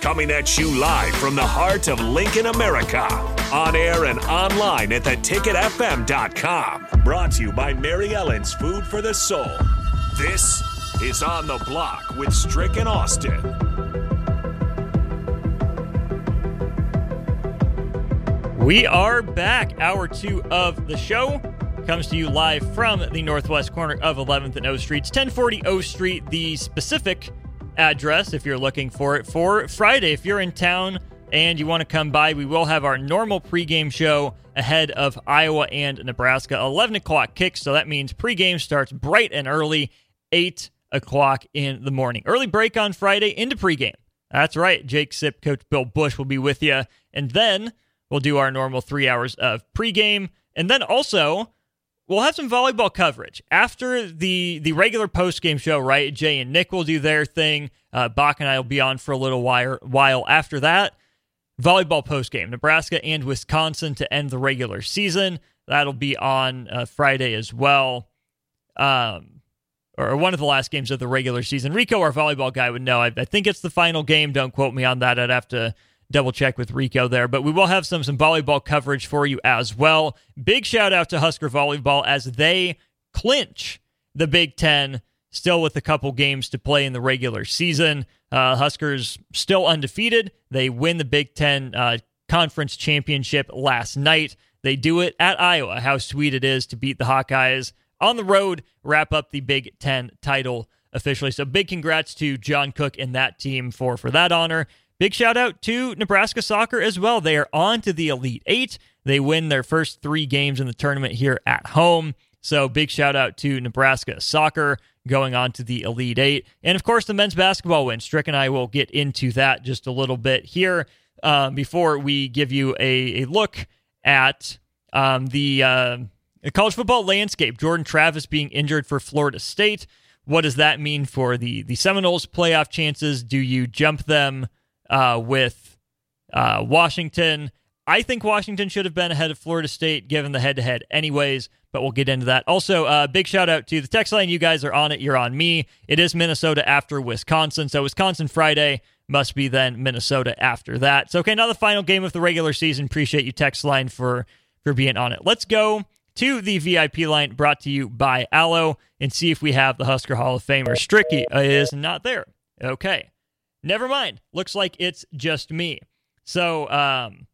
Coming at you live from the heart of Lincoln, America. On air and online at theticketfm.com. Brought to you by Mary Ellen's Food for the Soul. This is On the Block with Strick and Austin. We are back. Hour two of the show comes to you live from the northwest corner of 11th and O Streets, 1040 O Street, the specific address if you're looking for it for Friday. If you're in town and you want to come by, we will have our normal pregame show ahead of Iowa and Nebraska. 11 o'clock kick, so that means pregame starts bright and early, 8 o'clock in the morning. Early break on Friday into pregame. That's right. Jake Sip, Coach Bill Bush will be with you. And then we'll do our normal three hours of pregame. And then also, we'll have some volleyball coverage after the the regular post game show. Right, Jay and Nick will do their thing. Uh, Bach and I will be on for a little while. While after that, volleyball post game, Nebraska and Wisconsin to end the regular season. That'll be on uh, Friday as well. Um, or one of the last games of the regular season. Rico, our volleyball guy, would know. I, I think it's the final game. Don't quote me on that. I'd have to double check with Rico there. But we will have some some volleyball coverage for you as well. Big shout out to Husker volleyball as they clinch the Big Ten, still with a couple games to play in the regular season. Uh, Huskers still undefeated. They win the Big Ten uh, conference championship last night. They do it at Iowa. How sweet it is to beat the Hawkeyes on the road, wrap up the Big Ten title officially. So big congrats to John Cook and that team for for that honor. Big shout out to Nebraska soccer as well. They are on to the Elite Eight. They win their first three games in the tournament here at home. So big shout out to Nebraska soccer going on to the Elite Eight. And of course, the men's basketball win. Strick and I will get into that just a little bit here um, before we give you a, a look at um, the, uh, the college football landscape. Jordan Travis being injured for Florida State. What does that mean for the, the Seminoles playoff chances? Do you jump them? Uh, with uh, Washington. I think Washington should have been ahead of Florida State given the head to head, anyways, but we'll get into that. Also, uh, big shout out to the text line. You guys are on it. You're on me. It is Minnesota after Wisconsin. So, Wisconsin Friday must be then Minnesota after that. So, okay, now the final game of the regular season. Appreciate you, text line, for, for being on it. Let's go to the VIP line brought to you by Allo and see if we have the Husker Hall of Famer. Stricky is not there. Okay. Never mind. Looks like it's just me. So um,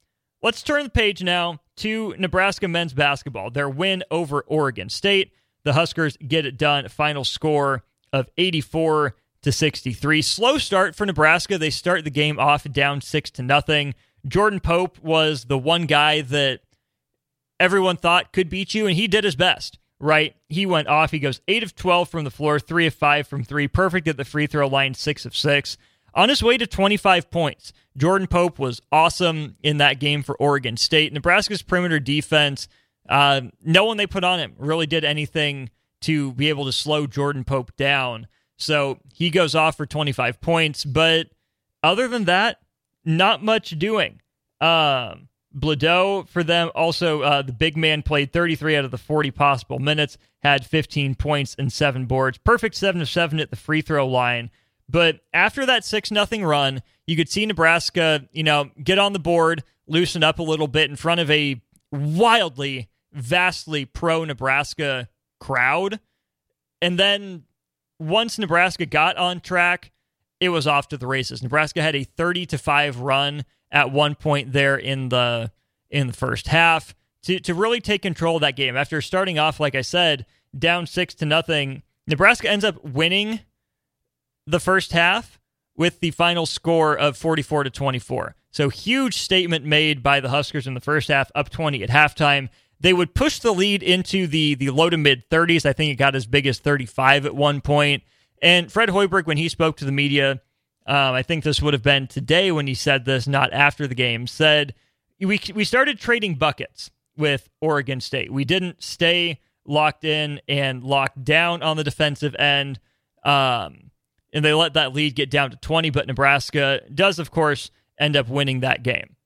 let's turn the page now to Nebraska men's basketball. Their win over Oregon State. The Huskers get it done. Final score of 84 to 63. Slow start for Nebraska. They start the game off down six to nothing. Jordan Pope was the one guy that everyone thought could beat you, and he did his best. Right, he went off. He goes eight of twelve from the floor, three of five from three, perfect at the free throw line, six of six on his way to 25 points. Jordan Pope was awesome in that game for Oregon State. Nebraska's perimeter defense, uh, no one they put on him really did anything to be able to slow Jordan Pope down. So he goes off for 25 points. But other than that, not much doing. Um, Bilodeau for them also uh, the big man played 33 out of the 40 possible minutes, had 15 points and seven boards, perfect seven of seven at the free throw line. But after that 6 nothing run, you could see Nebraska, you know, get on the board, loosen up a little bit in front of a wildly, vastly pro Nebraska crowd. And then once Nebraska got on track, it was off to the races. Nebraska had a 30 to 5 run at one point there in the in the first half to to really take control of that game. After starting off like I said, down 6 to nothing, Nebraska ends up winning the first half with the final score of 44 to 24. So huge statement made by the Huskers in the first half, up 20 at halftime. They would push the lead into the the low to mid 30s. I think it got as big as 35 at one point. And Fred Hoiberg, when he spoke to the media, um, I think this would have been today when he said this, not after the game, said we we started trading buckets with Oregon State. We didn't stay locked in and locked down on the defensive end. Um, and they let that lead get down to 20, but Nebraska does, of course, end up winning that game.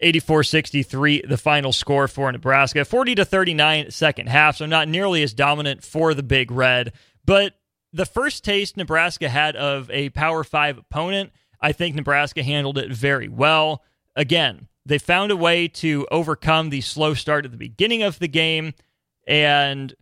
84 63, the final score for Nebraska. 40 to 39, second half, so not nearly as dominant for the Big Red. But the first taste Nebraska had of a Power Five opponent, I think Nebraska handled it very well. Again, they found a way to overcome the slow start at the beginning of the game and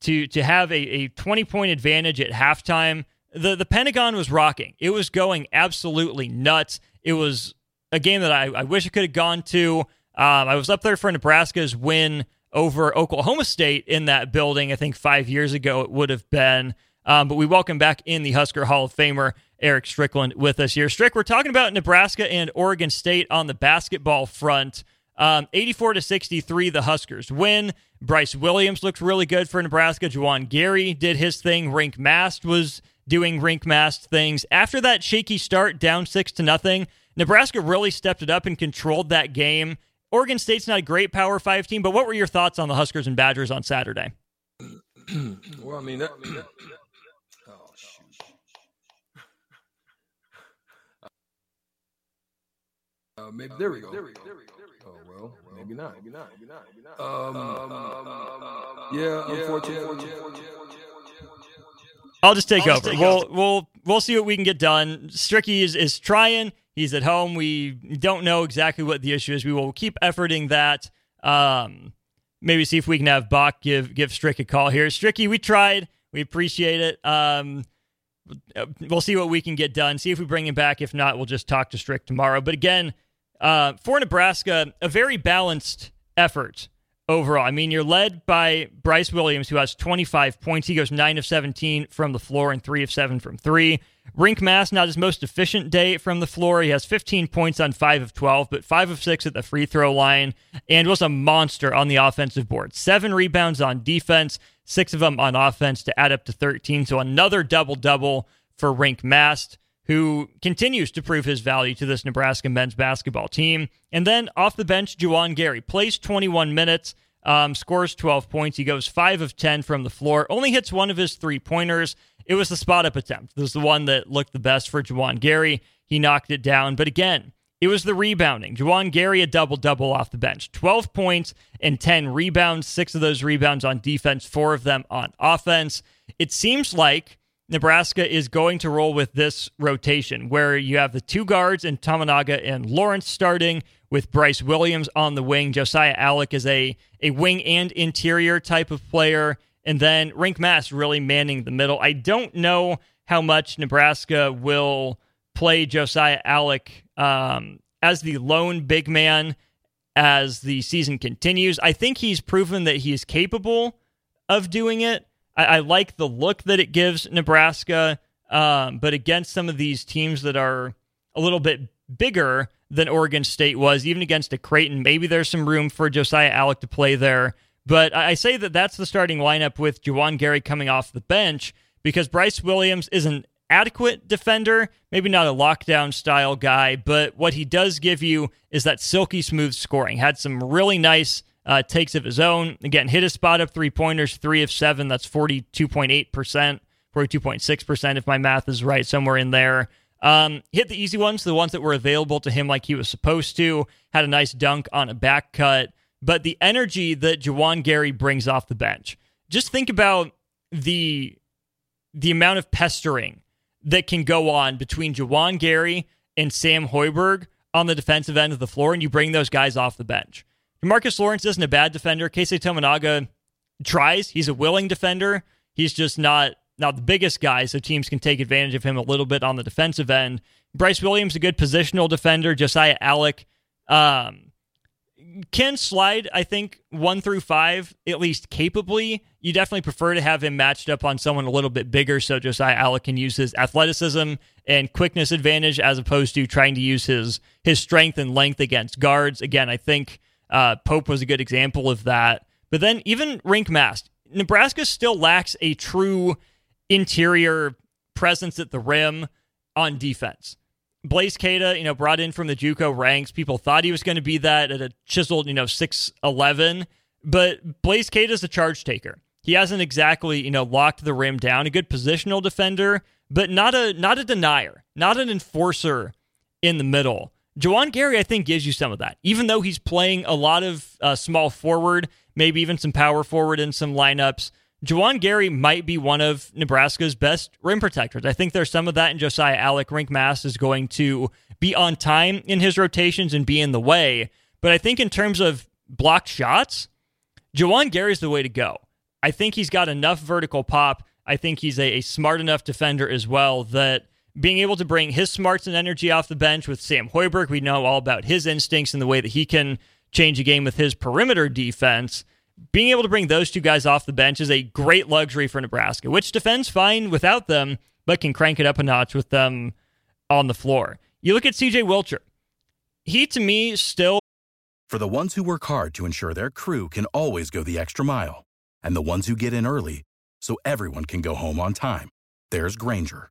to to have a, a 20 point advantage at halftime. The the Pentagon was rocking. It was going absolutely nuts. It was a game that I, I wish I could have gone to. Um, I was up there for Nebraska's win over Oklahoma State in that building. I think five years ago it would have been. Um, but we welcome back in the Husker Hall of Famer Eric Strickland with us here. Strick, we're talking about Nebraska and Oregon State on the basketball front. Um, 84 to 63, the Huskers win. Bryce Williams looked really good for Nebraska. Juwan Gary did his thing. Rienk Mast was doing Rienk Mast things. After that shaky start, down six to nothing, Nebraska really stepped it up and controlled that game. Oregon State's not a great Power Five team, but what were your thoughts on the Huskers and Badgers on Saturday? well, I mean, that, oh shoot. Uh, maybe there we go. There we go. Oh well, maybe not. Maybe not. Maybe not. Maybe not. Um, um, yeah, unfortunately. I'll just take I'll over. Just take we'll over. we'll we'll see what we can get done. Stricky is is trying. He's at home. We don't know exactly what the issue is. We will keep efforting that. Um, maybe see if we can have Bach give give Strick a call here. Stricky, we tried. We appreciate it. Um, we'll see what we can get done. See if we bring him back. If not, we'll just talk to Strick tomorrow. But again, uh, for Nebraska, a very balanced effort overall. I mean, you're led by Bryce Williams, who has 25 points. He goes 9 of 17 from the floor and 3 of 7 from 3. Rienk Mast, not his most efficient day from the floor. He has 15 points on 5 of 12, but 5 of 6 at the free throw line, and was a monster on the offensive board. Seven rebounds on defense, six of them on offense to add up to 13. So another double double for Rienk Mast who continues to prove his value to this Nebraska men's basketball team. And then off the bench, Juwan Gary plays 21 minutes, um, scores 12 points. He goes 5 of 10 from the floor, only hits one of his three pointers. It was the spot up attempt. It was the one that looked the best for Juwan Gary. He knocked it down. But again, it was the rebounding. Juwan Gary, a double double off the bench 12 points and 10 rebounds, six of those rebounds on defense, four of them on offense. It seems like Nebraska is going to roll with this rotation where you have the two guards and Tominaga and Lawrence starting with Bryce Williams on the wing. Josiah Allick is a, a wing and interior type of player. And then Rienk Mast really manning the middle. I don't know how much Nebraska will play Josiah Allick um, as the lone big man as the season continues. I think he's proven that he is capable of doing it. I, I like the look that it gives Nebraska, um, but against some of these teams that are a little bit bigger than Oregon State was, even against a Creighton, maybe there's some room for Josiah Allick to play there. But I say that that's the starting lineup with Juwan Gary coming off the bench because Bryce Williams is an adequate defender, maybe not a lockdown style guy, but what he does give you is that silky smooth scoring. Had some really nice uh, takes of his own. Again, hit a spot up three pointers, three of seven. That's 42.8%, 42.6%, if my math is right, somewhere in there. Um, hit the easy ones, the ones that were available to him like he was supposed to. Had a nice dunk on a back cut. But the energy that Juwan Gary brings off the bench, just think about the the amount of pestering that can go on between Juwan Gary and Sam Hoiberg on the defensive end of the floor, and you bring those guys off the bench. Marcus Lawrence isn't a bad defender. Keisei Tominaga tries. He's a willing defender. He's just not not the biggest guy, so teams can take advantage of him a little bit on the defensive end. Bryce Williams, a good positional defender. Josiah Allick um, can slide, I think, one through five, at least capably. You definitely prefer to have him matched up on someone a little bit bigger so Josiah Allick can use his athleticism and quickness advantage as opposed to trying to use his his strength and length against guards. Again, I think uh, Pope was a good example of that. But then even Rienk Mast, Nebraska still lacks a true interior presence at the rim on defense. Blaise Keita, you know, brought in from the JUCO ranks. People thought he was going to be that at a chiseled, you know, six eleven. But Blaise Keita is a charge taker. He hasn't exactly, you know, locked the rim down. A good positional defender, but not a not a denier, not an enforcer in the middle. Juwan Gary, I think, gives you some of that. Even though he's playing a lot of uh, small forward, maybe even some power forward in some lineups. Juwan Gary might be one of Nebraska's best rim protectors. I think there's some of that in Josiah Allick. Rienk Mast is going to be on time in his rotations and be in the way. But I think in terms of blocked shots, Juwan Gary's the way to go. I think he's got enough vertical pop. I think he's a, a smart enough defender as well that being able to bring his smarts and energy off the bench with Sam Hoiberg, we know all about his instincts and the way that he can change a game with his perimeter defense. Being able to bring those two guys off the bench is a great luxury for Nebraska, which defends fine without them, but can crank it up a notch with them on the floor. You look at CJ Wilcher. He, to me, still. For the ones who work hard to ensure their crew can always go the extra mile, and the ones who get in early so everyone can go home on time, there's Grainger,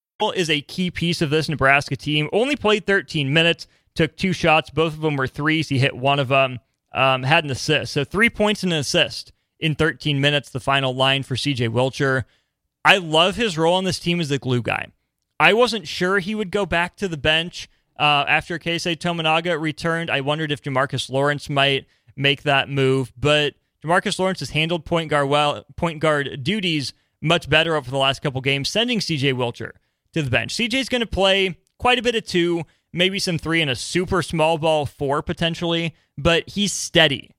is a key piece of this Nebraska team. Only played 13 minutes, took two shots. Both of them were threes. He hit one of them, um, had an assist. So three points and an assist in 13 minutes, the final line for CJ Wilcher. I love his role on this team as the glue guy. I wasn't sure he would go back to the bench uh, after Keisei Tominaga returned. I wondered if Demarcus Lawrence might make that move, but Demarcus Lawrence has handled point guard well, point guard duties much better over the last couple games, sending CJ Wilcher to the bench. CJ's going to play quite a bit of two, maybe some three, and a super small ball four potentially, but he's steady.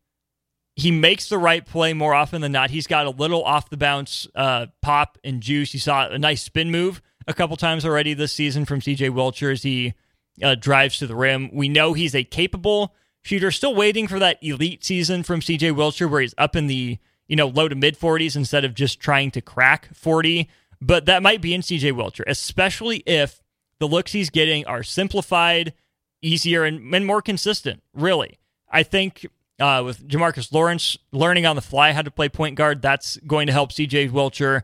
He makes the right play more often than not. He's got a little off the bounce uh, pop and juice. You saw a nice spin move a couple times already this season from CJ Wilcher as he uh, drives to the rim. We know he's a capable shooter. Still waiting for that elite season from CJ Wilcher where he's up in the you know low to mid 40s instead of just trying to crack 40 but that might be in CJ Wilcher, especially if the looks he's getting are simplified, easier, and, and more consistent, really. I think uh, with Jamarques Lawrence learning on the fly how to play point guard, that's going to help CJ Wilcher.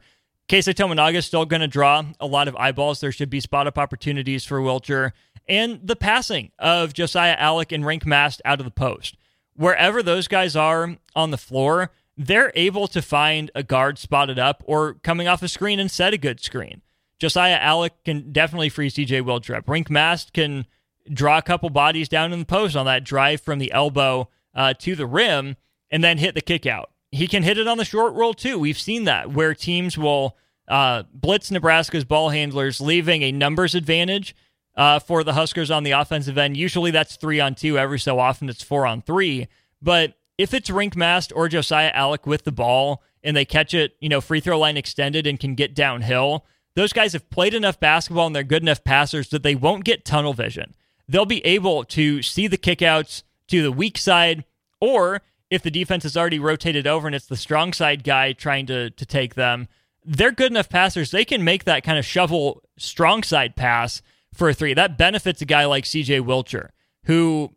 Keisei Tominaga is still going to draw a lot of eyeballs. There should be spot up opportunities for Wilcher. And the passing of Josiah Allick and Rienk Mast out of the post. Wherever those guys are on the floor, they're able to find a guard spotted up or coming off a screen and set a good screen. Josiah Allick can definitely free CJ Wilcher up. Rienk Mast can draw a couple bodies down in the post on that drive from the elbow uh, to the rim and then hit the kick out. He can hit it on the short roll too. We've seen that where teams will uh, blitz Nebraska's ball handlers, leaving a numbers advantage uh, for the Huskers on the offensive end. Usually that's three on two. Every so often it's four on three. But if it's Rienk Mast or Josiah Allick with the ball and they catch it, you know, free throw line extended and can get downhill, those guys have played enough basketball and they're good enough passers that they won't get tunnel vision. They'll be able to see the kickouts to the weak side, or if the defense has already rotated over and it's the strong side guy trying to, to take them, they're good enough passers. They can make that kind of shovel strong side pass for a three. That benefits a guy like CJ Wilcher, who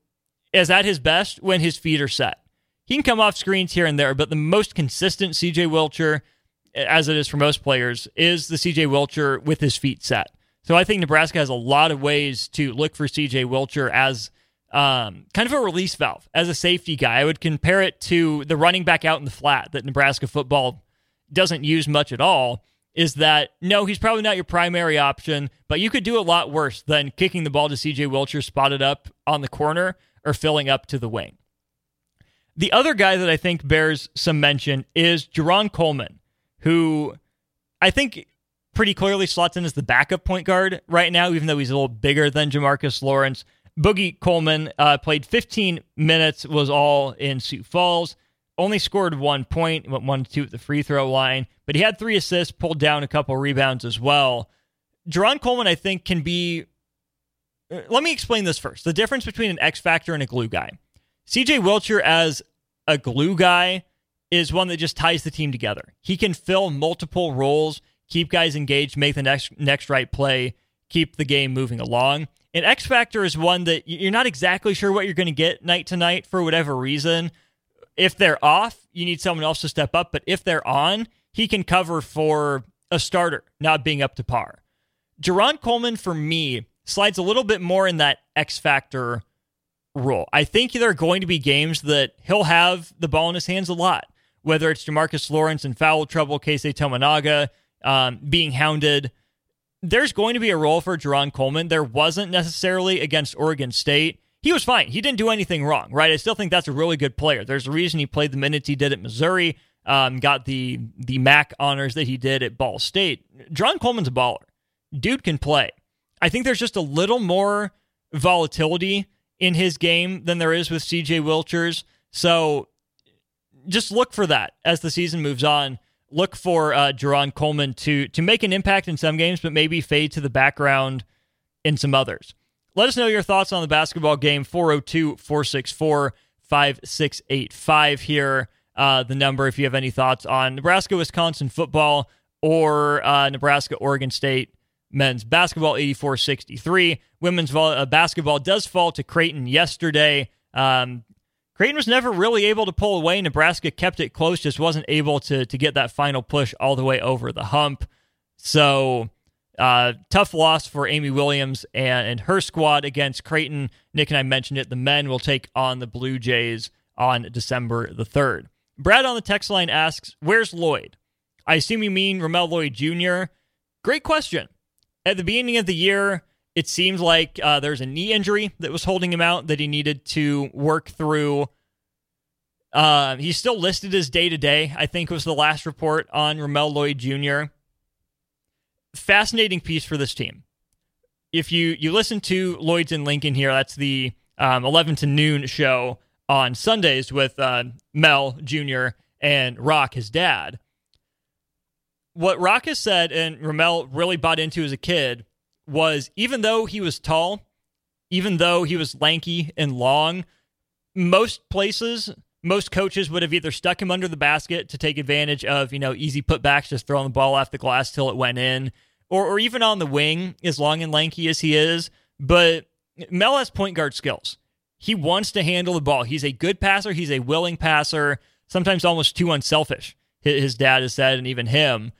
is at his best when his feet are set He can come off screens here and there, but the most consistent CJ Wilcher, as it is for most players, is the CJ Wilcher with his feet set. So I think Nebraska has a lot of ways to look for CJ Wilcher as um, kind of a release valve, as a safety guy. I would compare it to the running back out in the flat that Nebraska football doesn't use much at all. Is that no, he's probably not your primary option, but you could do a lot worse than kicking the ball to CJ Wilcher spotted up on the corner or filling up to the wing. The other guy that I think bears some mention is Jarron Coleman, who I think pretty clearly slots in as the backup point guard right now, even though he's a little bigger than Jamarques Lawrence. Boogie Coleman uh, played 15 minutes, was all in Sioux Falls. Only scored one point, went one two at the free throw line, but he had three assists, pulled down a couple rebounds as well. Jarron Coleman, I think, can be. Uh, let me explain this first. The difference between an X factor and a glue guy. CJ Wilcher, as a glue guy, is one that just ties the team together. He can fill multiple roles, keep guys engaged, make the next next right play, keep the game moving along. And X factor is one that you're not exactly sure what you're going to get night to night for whatever reason. If they're off, you need someone else to step up. But if they're on, he can cover for a starter not being up to par. Jarron Coleman, for me, slides a little bit more in that X factor role. I think there are going to be games that he'll have the ball in his hands a lot, whether it's Jamarques Lawrence in foul trouble, Keisei Tominaga um, being hounded. There's going to be a role for Jarron Coleman. There wasn't necessarily against Oregon State he was fine. He didn't do anything wrong, right? I still think that's a really good player. There's a reason he played the minutes he did at Missouri, um, got the the MAC honors that he did at Ball State. John Coleman's a baller. Dude can play. I think there's just a little more volatility in his game than there is with CJ Wilchers. So just look for that as the season moves on. Look for uh, Jarron Coleman to to make an impact in some games, but maybe fade to the background in some others. Let us know your thoughts on the basketball game 402 464 5685 here. Uh, the number if you have any thoughts on Nebraska Wisconsin football or uh, Nebraska Oregon State men's basketball 84 63. Women's vo- uh, basketball does fall to Creighton yesterday. Um, Creighton was never really able to pull away. Nebraska kept it close, just wasn't able to, to get that final push all the way over the hump. So uh, tough loss for Amy Williams and, and her squad against Creighton. Nick and I mentioned it. The men will take on the Blue Jays on December the 3rd. Brad on the text line asks, Where's Lloyd? I assume you mean Ramel Lloyd Jr. Great question. At the beginning of the year, it seemed like uh, there's a knee injury that was holding him out that he needed to work through. Uh, he's still listed as day to day, I think was the last report on Ramel Lloyd Jr fascinating piece for this team. If you you listen to Lloyd's and Lincoln here, that's the um, 11 to noon show on Sundays with uh, Mel Jr. and Rock, his dad. What Rock has said, and Ramel really bought into as a kid, was even though he was tall, even though he was lanky and long, most places most coaches would have either stuck him under the basket to take advantage of, you know, easy putbacks, just throwing the ball off the glass till it went in, or, or even on the wing, as long and lanky as he is. But Mel has point guard skills. He wants to handle the ball. He's a good passer. He's a willing passer, sometimes almost too unselfish, his dad has said, and even him.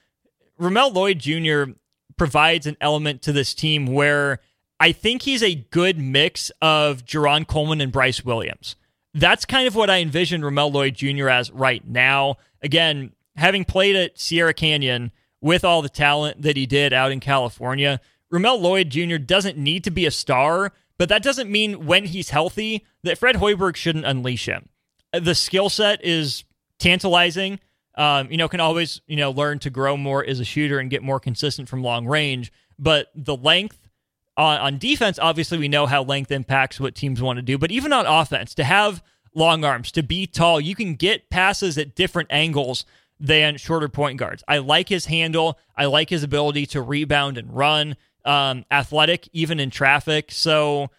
Ramel Lloyd Jr. provides an element to this team where I think he's a good mix of Jarron Coleman and Bryce Williams that's kind of what I envision Ramel Lloyd Jr. as right now. Again, having played at Sierra Canyon with all the talent that he did out in California, Ramel Lloyd Jr. doesn't need to be a star, but that doesn't mean when he's healthy that Fred Hoiberg shouldn't unleash him. The skill set is tantalizing. Um, you know, can always, you know, learn to grow more as a shooter and get more consistent from long range. But the length on, on defense, obviously, we know how length impacts what teams want to do, but even on offense, to have long arms, to be tall, you can get passes at different angles than shorter point guards. I like his handle. I like his ability to rebound and run. Um, athletic, even in traffic. So,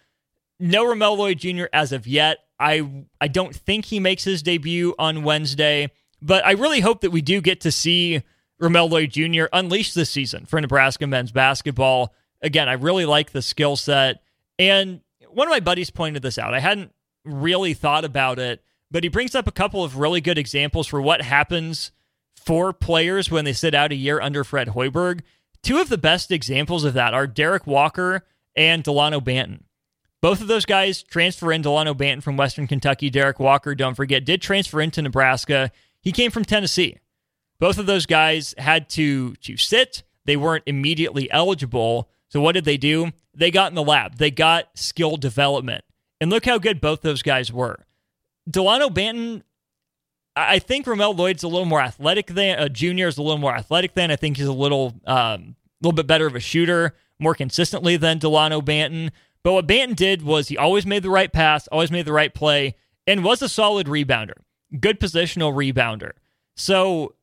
no Ramel Lloyd Jr. as of yet. I I don't think he makes his debut on Wednesday, but I really hope that we do get to see Ramel Lloyd Jr. unleash this season for Nebraska men's basketball again, I really like the skill set. And one of my buddies pointed this out. I hadn't really thought about it, but he brings up a couple of really good examples for what happens for players when they sit out a year under Fred Hoiberg. Two of the best examples of that are Derrick Walker and Delano Banton. Both of those guys transfer in Delano Banton from Western Kentucky. Derrick Walker, don't forget, did transfer into Nebraska. He came from Tennessee. Both of those guys had to, to sit. They weren't immediately eligible. So what did they do? They got in the lab. They got skill development. And look how good both those guys were. Delano Banton, I think Ramel Lloyd's a little more athletic than a uh, junior is a little more athletic than. I think he's a little um, little bit better of a shooter more consistently than Delano Banton. But what Banton did was he always made the right pass, always made the right play, and was a solid rebounder, good positional rebounder. So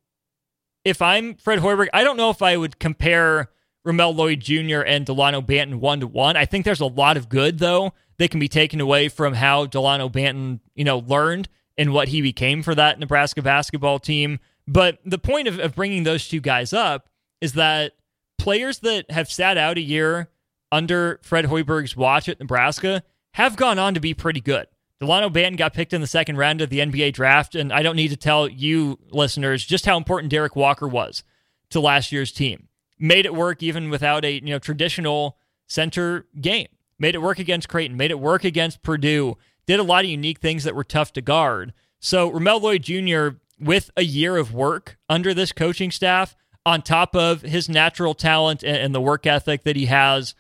if I'm Fred Hoiberg, I don't know if I would compare Ramel Lloyd Jr. and Delano Banton one to one. I think there's a lot of good though that can be taken away from how Delano Banton, you know, learned and what he became for that Nebraska basketball team. But the point of, of bringing those two guys up is that players that have sat out a year under Fred Hoiberg's watch at Nebraska have gone on to be pretty good. Delano Banton got picked in the second round of the NBA draft, and I don't need to tell you listeners just how important Derrick Walker was to last year's team. Made it work even without a you know traditional center game. Made it work against Creighton. Made it work against Purdue. Did a lot of unique things that were tough to guard. So Ramel Lloyd Jr. with a year of work under this coaching staff, on top of his natural talent and, the work ethic that he has,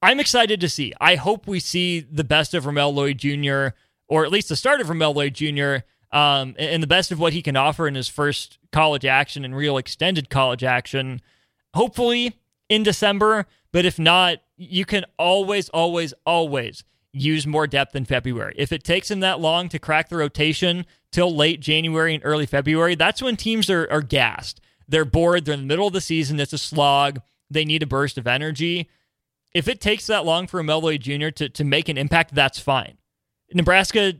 I'm excited to see. I hope we see the best of Ramel Lloyd Jr or at least the start of Ramel Lloyd Jr. Um, and the best of what he can offer in his first college action and real extended college action, hopefully in December. But if not, you can always, always, always use more depth in February. If it takes him that long to crack the rotation till late January and early February, that's when teams are, are gassed. They're bored. They're in the middle of the season. It's a slog. They need a burst of energy. If it takes that long for Ramel Lloyd Jr. to, to make an impact, that's fine. Nebraska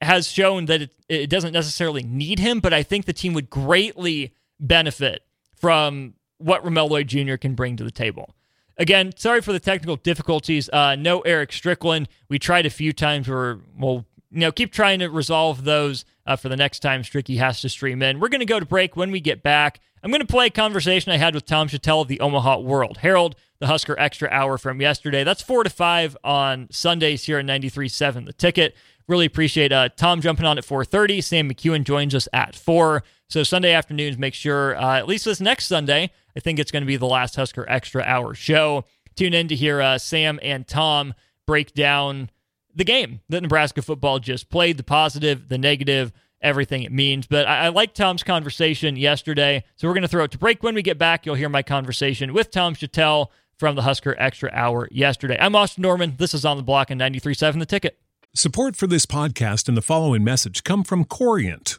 has shown that it, it doesn't necessarily need him, but I think the team would greatly benefit from what Ramel Lloyd Jr. can bring to the table. Again, sorry for the technical difficulties. Uh, no Eric Strickland. We tried a few times. Where we'll you know keep trying to resolve those uh, for the next time Stricky has to stream in. We're going to go to break. When we get back, I'm going to play a conversation I had with Tom Shatel of the Omaha World Herald the Husker Extra Hour from yesterday. That's 4 to 5 on Sundays here at 93.7 The Ticket. Really appreciate uh, Tom jumping on at 4.30. Sam McKewon joins us at 4. So Sunday afternoons, make sure, uh, at least this next Sunday, I think it's going to be the last Husker Extra Hour show. Tune in to hear uh, Sam and Tom break down the game that Nebraska football just played, the positive, the negative, everything it means. But I, I like Tom's conversation yesterday. So we're going to throw it to break. When we get back, you'll hear my conversation with Tom Shatel from the Husker Extra Hour yesterday. I'm Austin Norman. This is On the Block in 93.7 The Ticket. Support for this podcast and the following message come from Corient.